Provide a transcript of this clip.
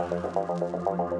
ありがとうございました。